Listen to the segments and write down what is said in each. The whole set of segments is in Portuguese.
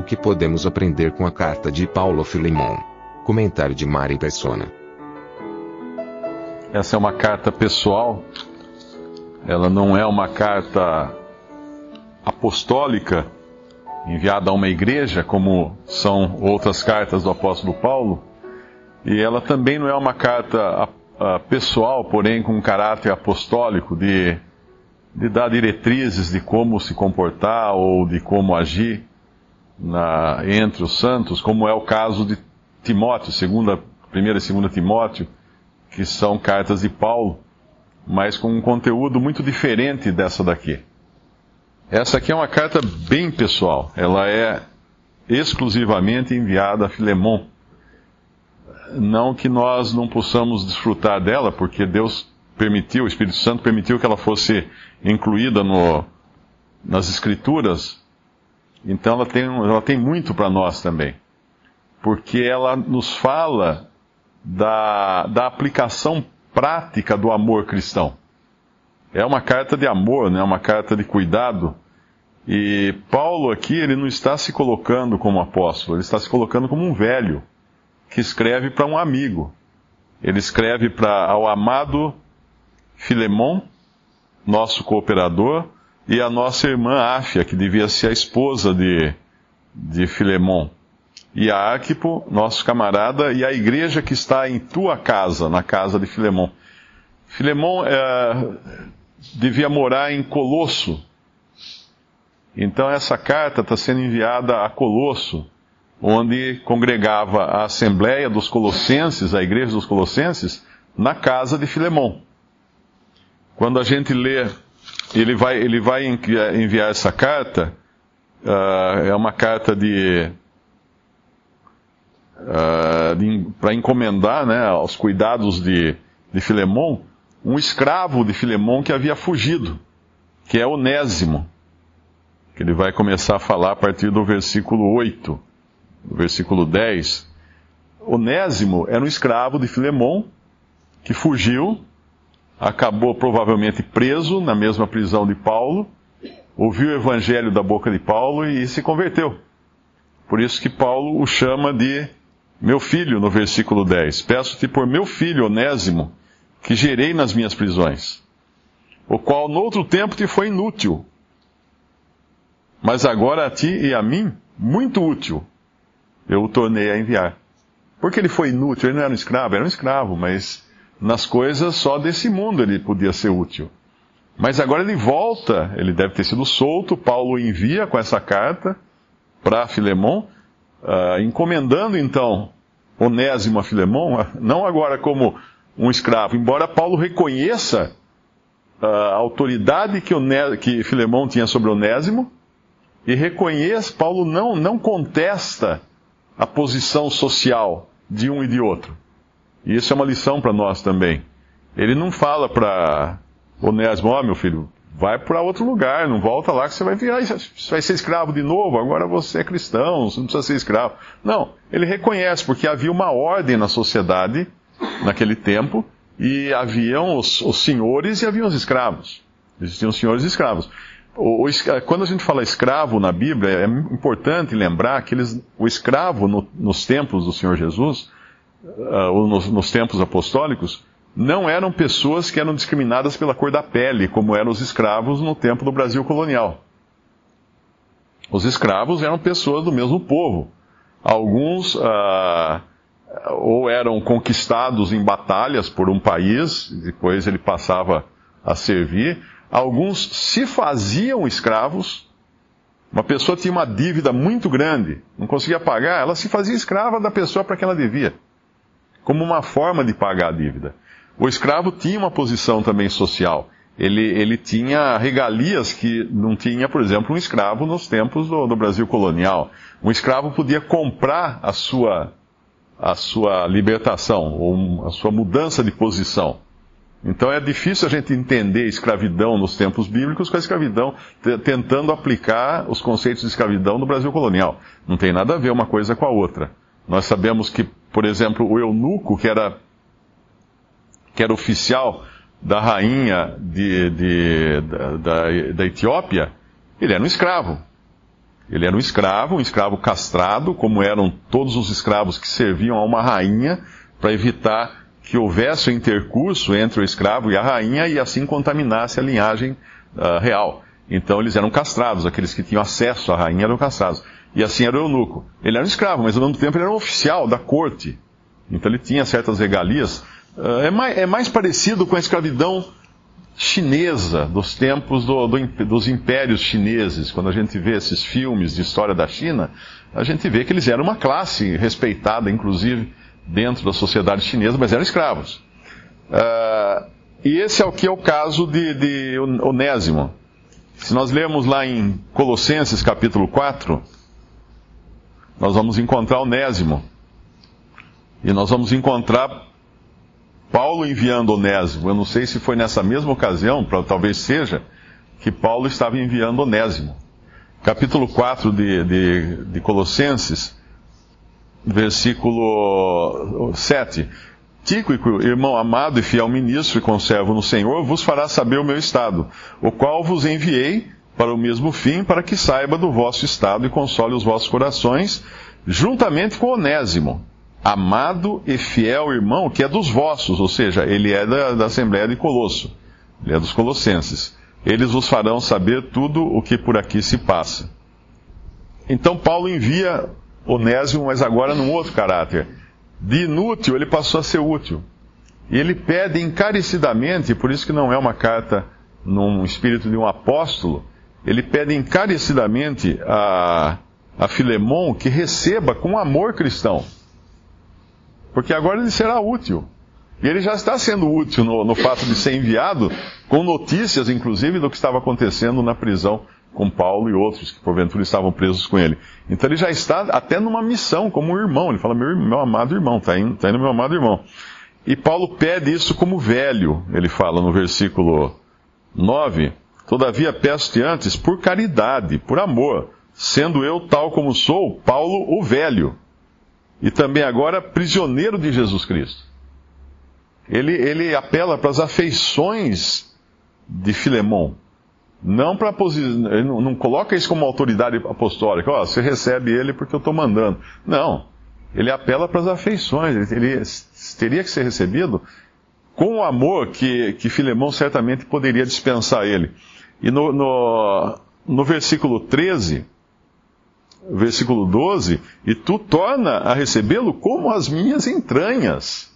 O que podemos aprender com a carta de Paulo Filemon? Comentário de Mari Persona. Essa é uma carta pessoal. Ela não é uma carta apostólica enviada a uma igreja, como são outras cartas do apóstolo Paulo. E ela também não é uma carta pessoal, porém com um caráter apostólico de, de dar diretrizes de como se comportar ou de como agir na, entre os santos, como é o caso de Timóteo, segunda, primeira e segunda Timóteo, que são cartas de Paulo, mas com um conteúdo muito diferente dessa daqui. Essa aqui é uma carta bem pessoal. Ela é exclusivamente enviada a Filemon. Não que nós não possamos desfrutar dela, porque Deus permitiu, o Espírito Santo permitiu que ela fosse incluída no, nas Escrituras. Então ela tem, ela tem muito para nós também. Porque ela nos fala da, da aplicação prática do amor cristão. É uma carta de amor, né? uma carta de cuidado. E Paulo aqui, ele não está se colocando como apóstolo, ele está se colocando como um velho que escreve para um amigo. Ele escreve para ao amado Filemon, nosso cooperador, e a nossa irmã Áfia, que devia ser a esposa de, de Filemon, e a Arquipo, nosso camarada, e a igreja que está em tua casa, na casa de Filemon. Filemon é, devia morar em Colosso. Então essa carta está sendo enviada a Colosso, onde congregava a Assembleia dos Colossenses, a igreja dos Colossenses, na casa de Filemon. Quando a gente lê, ele vai, ele vai enviar essa carta, uh, é uma carta de, uh, para encomendar né, aos cuidados de, de Filemon, um escravo de Filemon que havia fugido, que é Onésimo, que ele vai começar a falar a partir do versículo 8, do versículo 10. Onésimo era um escravo de Filemon que fugiu, acabou provavelmente preso na mesma prisão de Paulo, ouviu o evangelho da boca de Paulo e se converteu. Por isso que Paulo o chama de meu filho, no versículo 10. Peço-te por meu filho Onésimo, que gerei nas minhas prisões, o qual no outro tempo te foi inútil, mas agora a ti e a mim muito útil, eu o tornei a enviar. Porque ele foi inútil, ele não era um escravo, era um escravo, mas nas coisas só desse mundo ele podia ser útil. Mas agora ele volta, ele deve ter sido solto, Paulo envia com essa carta para Filemon, uh, encomendando então Onésimo a Filemon, não agora como um escravo, embora Paulo reconheça uh, a autoridade que, Oné, que tinha sobre Onésimo, e reconheça, Paulo não, não contesta a posição social de um e de outro. E isso é uma lição para nós também. Ele não fala para Onésimo, ó oh, meu filho, vai para outro lugar, não volta lá que você vai virar, você vai ser escravo de novo, agora você é cristão, você não precisa ser escravo. Não, ele reconhece, porque havia uma ordem na sociedade naquele tempo, e haviam os, os senhores e haviam os escravos. Existiam senhores e escravos. O, o, quando a gente fala escravo na Bíblia, é importante lembrar que eles, o escravo no, nos tempos do Senhor Jesus, ou nos, nos tempos apostólicos, não eram pessoas que eram discriminadas pela cor da pele, como eram os escravos no tempo do Brasil colonial. Os escravos eram pessoas do mesmo povo. Alguns uh, ou eram conquistados em batalhas por um país, depois ele passava a servir. Alguns se faziam escravos. Uma pessoa tinha uma dívida muito grande, não conseguia pagar, ela se fazia escrava da pessoa para quem ela devia, como uma forma de pagar a dívida. O escravo tinha uma posição também social. ele, ele tinha regalias que não tinha, por exemplo, um escravo nos tempos do, do Brasil colonial. Um escravo podia comprar a sua, a sua libertação, ou a sua mudança de posição. Então é difícil a gente entender escravidão nos tempos bíblicos com a escravidão, tentando aplicar os conceitos de escravidão no Brasil colonial. Não tem nada a ver uma coisa com a outra. Nós sabemos que, por exemplo, o eunuco, que era, que era oficial da rainha de, de, da, da, da Etiópia, ele era um escravo. Ele era um escravo, um escravo castrado, como eram todos os escravos que serviam a uma rainha para evitar que houvesse o intercurso entre o escravo e a rainha e assim contaminasse a linhagem uh, real. Então eles eram castrados, aqueles que tinham acesso à rainha eram castrados. E assim era o eunuco. Ele era um escravo, mas ao mesmo tempo ele era um oficial da corte. Então ele tinha certas regalias ah, é mais, é mais parecido com a escravidão chinesa dos tempos do, do, dos impérios chineses. Quando a gente vê esses filmes de história da China, a gente vê que eles eram uma classe respeitada, inclusive, dentro da sociedade chinesa, mas eram escravos. Uh, e esse é o que é o caso de, de Onésimo. Se nós lermos lá em Colossenses capítulo 4, nós vamos encontrar Onésimo. E nós vamos encontrar Paulo enviando Onésimo, eu não sei se foi nessa mesma ocasião, talvez seja, que Paulo estava enviando Onésimo. Capítulo 4 de, de, de Colossenses, versículo 7. Tíquico, irmão amado e fiel ministro e conservo no Senhor, vos fará saber o meu estado, o qual vos enviei para o mesmo fim, para que saiba do vosso estado e console os vossos corações, juntamente com Onésimo, amado e fiel irmão, que é dos vossos, ou seja, ele é da, da Assembleia de Colosso, ele é dos Colossenses. Eles vos farão saber tudo o que por aqui se passa. Então Paulo envia Onésimo, mas agora num outro caráter. De inútil ele passou a ser útil. E ele pede encarecidamente, por isso que não é uma carta num espírito de um apóstolo, ele pede encarecidamente a, a Filemon que receba com amor cristão porque agora ele será útil. E ele já está sendo útil no, no fato de ser enviado, com notícias, inclusive, do que estava acontecendo na prisão com Paulo e outros que porventura estavam presos com ele. Então ele já está até numa missão, como um irmão. Ele fala, meu, meu amado irmão, está indo, tá indo meu amado irmão. E Paulo pede isso como velho, ele fala no versículo 9. Todavia peço-te antes por caridade, por amor, sendo eu tal como sou, Paulo o velho e também agora prisioneiro de Jesus Cristo. Ele, ele apela para as afeições de Filemão. Não para não, não, coloca isso como autoridade apostólica. Ó, você recebe ele porque eu estou mandando. Não. Ele apela para as afeições. Ele, teria que ser recebido com o amor que, que Filemão certamente poderia dispensar ele. E no, no, no versículo 13, versículo 12, e tu torna a recebê-lo como as minhas entranhas.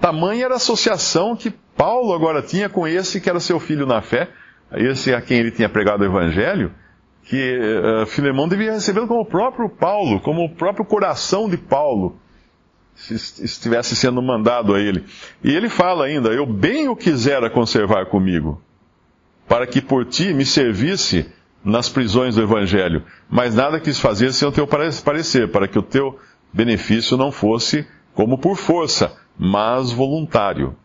Tamanha era a associação que Paulo agora tinha com esse que era seu filho na fé, esse a quem ele tinha pregado o evangelho, que uh, Filemão devia recebê-lo como o próprio Paulo, como o próprio coração de Paulo, se estivesse sendo mandado a ele. E ele fala ainda: Eu bem o quisera conservar comigo, para que por ti me servisse nas prisões do Evangelho, mas nada quis fazer sem o teu parecer, para que o teu benefício não fosse como por força, mas voluntário.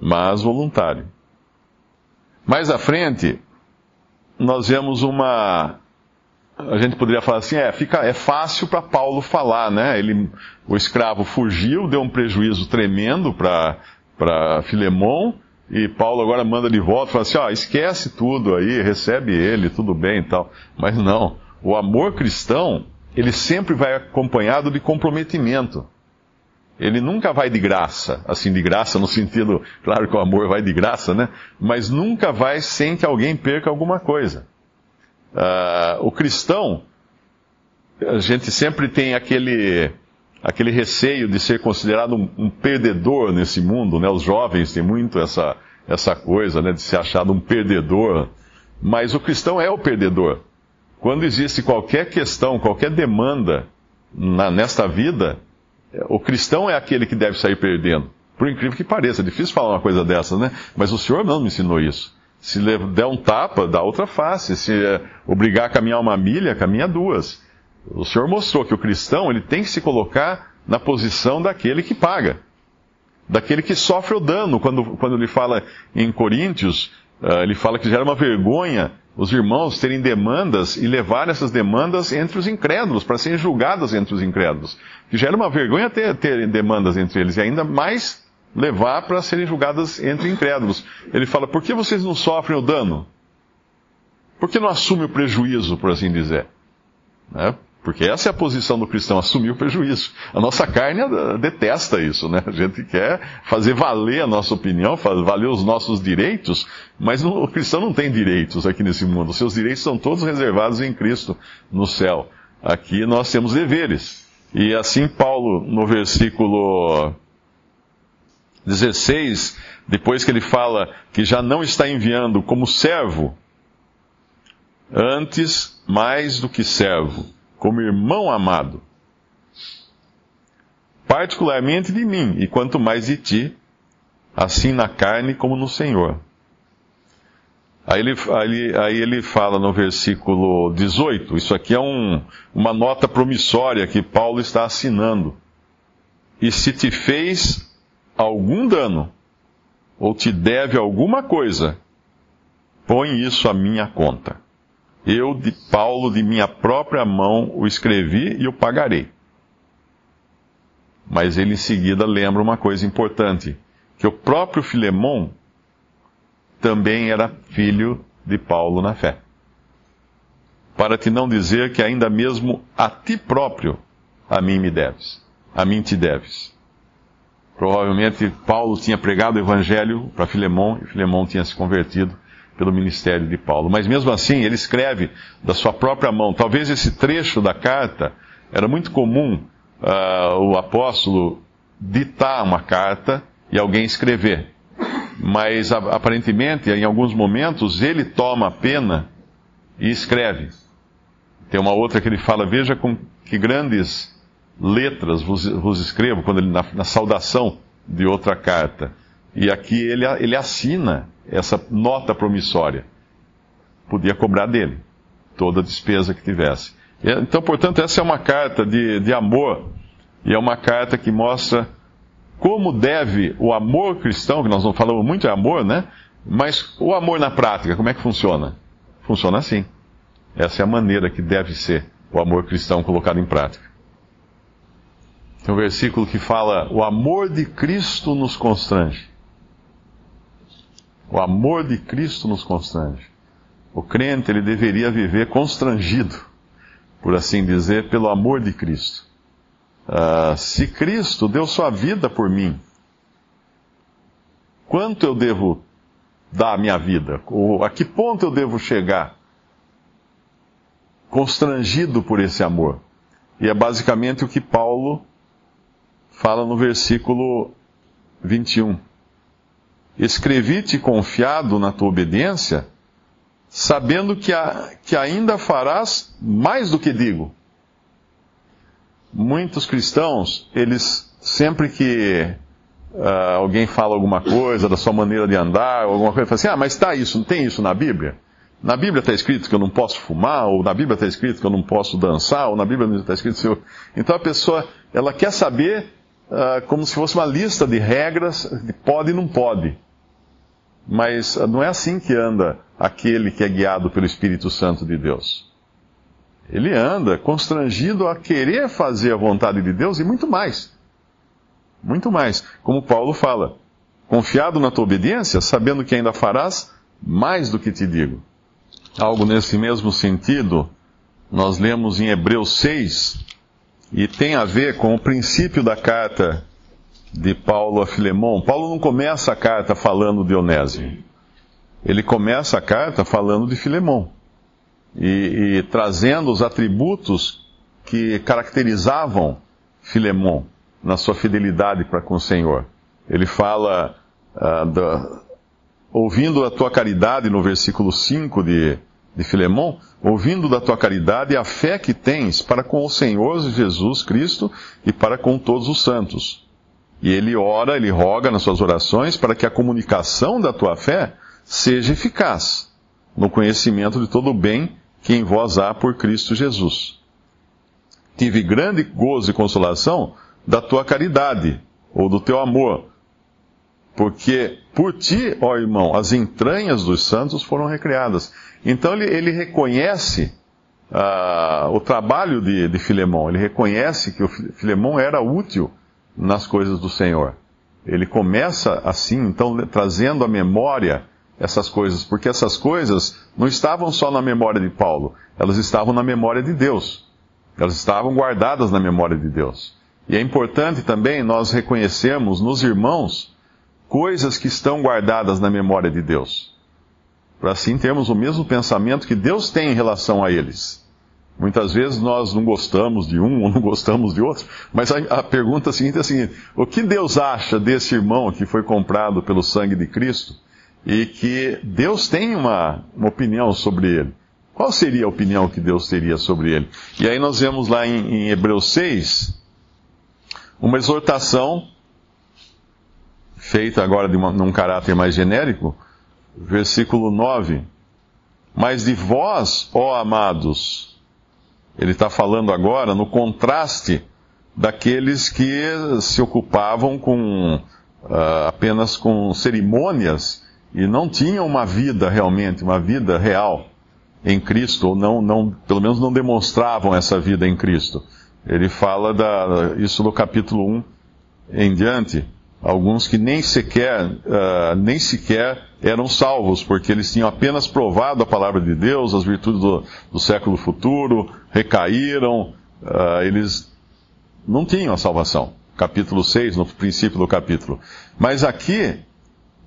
Mas voluntário. Mais à frente, nós vemos uma. A gente poderia falar assim, é, fica, é fácil para Paulo falar, né? Ele, o escravo fugiu, deu um prejuízo tremendo para Filemão, e Paulo agora manda de volta, fala assim, ó, esquece tudo aí, recebe ele, tudo bem e tal. Mas não, o amor cristão, ele sempre vai acompanhado de comprometimento. Ele nunca vai de graça, assim, de graça no sentido, claro que o amor vai de graça, né? Mas nunca vai sem que alguém perca alguma coisa. Uh, o cristão, a gente sempre tem aquele, aquele receio de ser considerado um, um, perdedor nesse mundo, né? Os jovens têm muito essa, essa coisa, né? De ser achado um perdedor. Mas o cristão é o perdedor. Quando existe qualquer questão, qualquer demanda na, nesta vida, o cristão é aquele que deve sair perdendo. Por incrível que pareça, é difícil falar uma coisa dessas, né? Mas o Senhor não me ensinou isso. Se der um tapa, dá outra face. Se é, obrigar a caminhar uma milha, caminha duas. O Senhor mostrou que o cristão ele tem que se colocar na posição daquele que paga, daquele que sofre o dano. Quando, quando ele fala em Coríntios, uh, ele fala que já era uma vergonha os irmãos terem demandas e levar essas demandas entre os incrédulos, para serem julgadas entre os incrédulos. Que já era uma vergonha ter, ter demandas entre eles, e ainda mais levar para serem julgadas entre incrédulos. Ele fala: por que vocês não sofrem o dano? Por que não assumem o prejuízo, por assim dizer? Né? Porque essa é a posição do cristão, assumir o prejuízo. A nossa carne eh, detesta isso, né? A gente quer fazer valer a nossa opinião, valer os nossos direitos, mas o cristão não tem direitos aqui nesse mundo. Seus direitos são todos reservados em Cristo no céu. Aqui nós temos deveres. E assim Paulo, no versículo 16, depois que ele fala que já não está enviando como servo, antes mais do que servo como irmão amado, particularmente de mim, e quanto mais de ti, assim na carne como no Senhor. Aí ele, aí, aí ele fala no versículo 18, isso aqui é um, uma nota promissória que Paulo está assinando. E se te fez algum dano, ou te deve alguma coisa, põe isso à minha conta. Eu, de Paulo, de minha própria mão, o escrevi e o pagarei. Mas ele em seguida lembra uma coisa importante: que o próprio Filemão também era filho de Paulo na fé. Para te não dizer que ainda mesmo a ti próprio a mim me deves, a mim te deves. Provavelmente Paulo tinha pregado o evangelho para Filemão e Filemão tinha se convertido pelo ministério de Paulo. Mas mesmo assim, ele escreve da sua própria mão. Talvez esse trecho da carta era muito comum uh, o apóstolo ditar uma carta e alguém escrever. Mas aparentemente, em alguns momentos, ele toma a pena e escreve. Tem uma outra que ele fala: Veja com que grandes letras vos, vos escrevo, quando ele, na, na saudação de outra carta. E aqui ele, ele assina essa nota promissória. Podia cobrar dele toda a despesa que tivesse. Então, portanto, essa é uma carta de, de amor e é uma carta que mostra como deve o amor cristão, que nós não falamos muito é amor, né? Mas o amor na prática, como é que funciona? Funciona assim. Essa é a maneira que deve ser o amor cristão colocado em prática. Tem um versículo que fala: O amor de Cristo nos constrange. O amor de Cristo nos constrange. O crente ele deveria viver constrangido, por assim dizer, pelo amor de Cristo. Uh, se Cristo deu sua vida por mim, quanto eu devo dar a minha vida? Ou a que ponto eu devo chegar? Constrangido por esse amor. E é basicamente o que Paulo fala no versículo 21. Escrevi-te confiado na tua obediência, sabendo que, a, que ainda farás mais do que digo. Muitos cristãos, eles, sempre que uh, alguém fala alguma coisa da sua maneira de andar, alguma coisa, falam assim: ah, mas está isso, não tem isso na Bíblia? Na Bíblia está escrito que eu não posso fumar, ou na Bíblia está escrito que eu não posso dançar, ou na Bíblia está escrito que eu... Então a pessoa, ela quer saber uh, como se fosse uma lista de regras de pode e não pode. Mas não é assim que anda aquele que é guiado pelo Espírito Santo de Deus. Ele anda constrangido a querer fazer a vontade de Deus e muito mais. Muito mais. Como Paulo fala, confiado na tua obediência, sabendo que ainda farás mais do que te digo. Algo nesse mesmo sentido, nós lemos em Hebreus 6, e tem a ver com o princípio da carta de Paulo a Filemão, Paulo não começa a carta falando de Onésio. Ele começa a carta falando de Filemão. E, e trazendo os atributos que caracterizavam Filemão na sua fidelidade para com o Senhor. Ele fala, uh, da, ouvindo a tua caridade, no versículo 5 de, de Filemão, ouvindo da tua caridade a fé que tens para com o Senhor Jesus Cristo e para com todos os santos E ele ora, ele roga nas suas orações para que a comunicação da tua fé seja eficaz no conhecimento de todo o bem que em vós há por Cristo Jesus. Tive grande gozo e consolação da tua caridade, ou do teu amor, porque por ti, ó irmão, as entranhas dos santos foram recriadas. Então ele, ele reconhece uh, o trabalho de, de Filemão, ele reconhece que o Filemão era útil nas coisas do Senhor. Ele começa assim, então, trazendo à memória essas coisas, porque essas coisas não estavam só na memória de Paulo, elas estavam na memória de Deus. Elas estavam guardadas na memória de Deus. E é importante também nós reconhecermos nos irmãos coisas que estão guardadas na memória de Deus. Para assim termos o mesmo pensamento que Deus tem em relação a eles. Muitas vezes nós não gostamos de um ou não gostamos de outro, mas a, a pergunta seguinte é a seguinte: o que Deus acha desse irmão que foi comprado pelo sangue de Cristo e que Deus tem uma, uma opinião sobre ele? Qual seria a opinião que Deus teria sobre ele? E aí nós vemos lá em, em Hebreus 6 uma exortação feita agora de uma, num caráter mais genérico, versículo 9. Mas de vós, ó amados, ele está falando agora no contraste daqueles que se ocupavam com uh, apenas com cerimônias e não tinham uma vida realmente, uma vida real em Cristo, ou não, não, pelo menos não demonstravam essa vida em Cristo. Ele fala da, isso no capítulo 1 em diante. Alguns que nem sequer, uh, nem sequer eram salvos, porque eles tinham apenas provado a palavra de Deus, as virtudes do, do século futuro, recaíram, uh, eles não tinham a salvação. Capítulo 6, no princípio do capítulo. Mas aqui,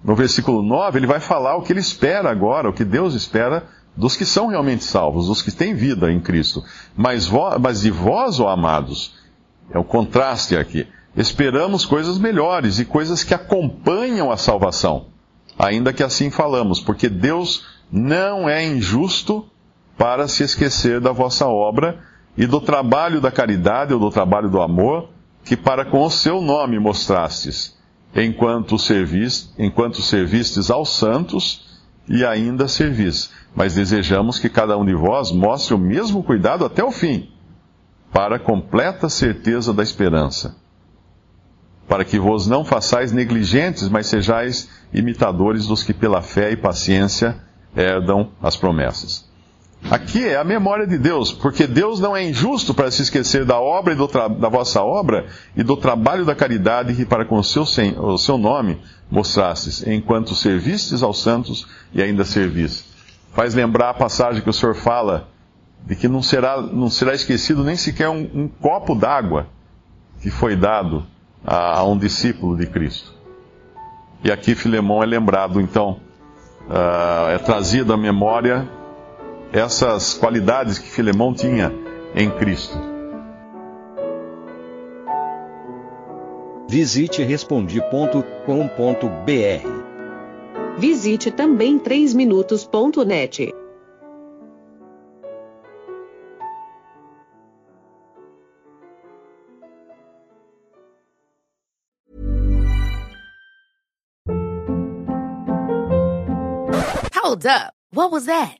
no versículo 9, ele vai falar o que ele espera agora, o que Deus espera dos que são realmente salvos, dos que têm vida em Cristo. Mas, vós, mas de vós, ó amados, é o contraste aqui. Esperamos coisas melhores e coisas que acompanham a salvação, ainda que assim falamos, porque Deus não é injusto para se esquecer da vossa obra e do trabalho da caridade ou do trabalho do amor que para com o seu nome mostrastes, enquanto, servis, enquanto servistes aos santos e ainda servis. Mas desejamos que cada um de vós mostre o mesmo cuidado até o fim, para completa certeza da esperança para que vos não façais negligentes, mas sejais imitadores dos que pela fé e paciência herdam as promessas. Aqui é a memória de Deus, porque Deus não é injusto para se esquecer da obra e da vossa obra e do trabalho da caridade que para com o seu, o seu nome mostrastes, enquanto servistes aos santos e ainda servis. Faz lembrar a passagem que o Senhor fala de que não será, não será esquecido nem sequer um, um copo d'água que foi dado a, a um discípulo de Cristo. E aqui Filemão é lembrado, então, uh, é trazido à memória essas qualidades que Filemão tinha em Cristo. Visite respondi.com.br. Visite também 3minutos.net. Hold up. What was that?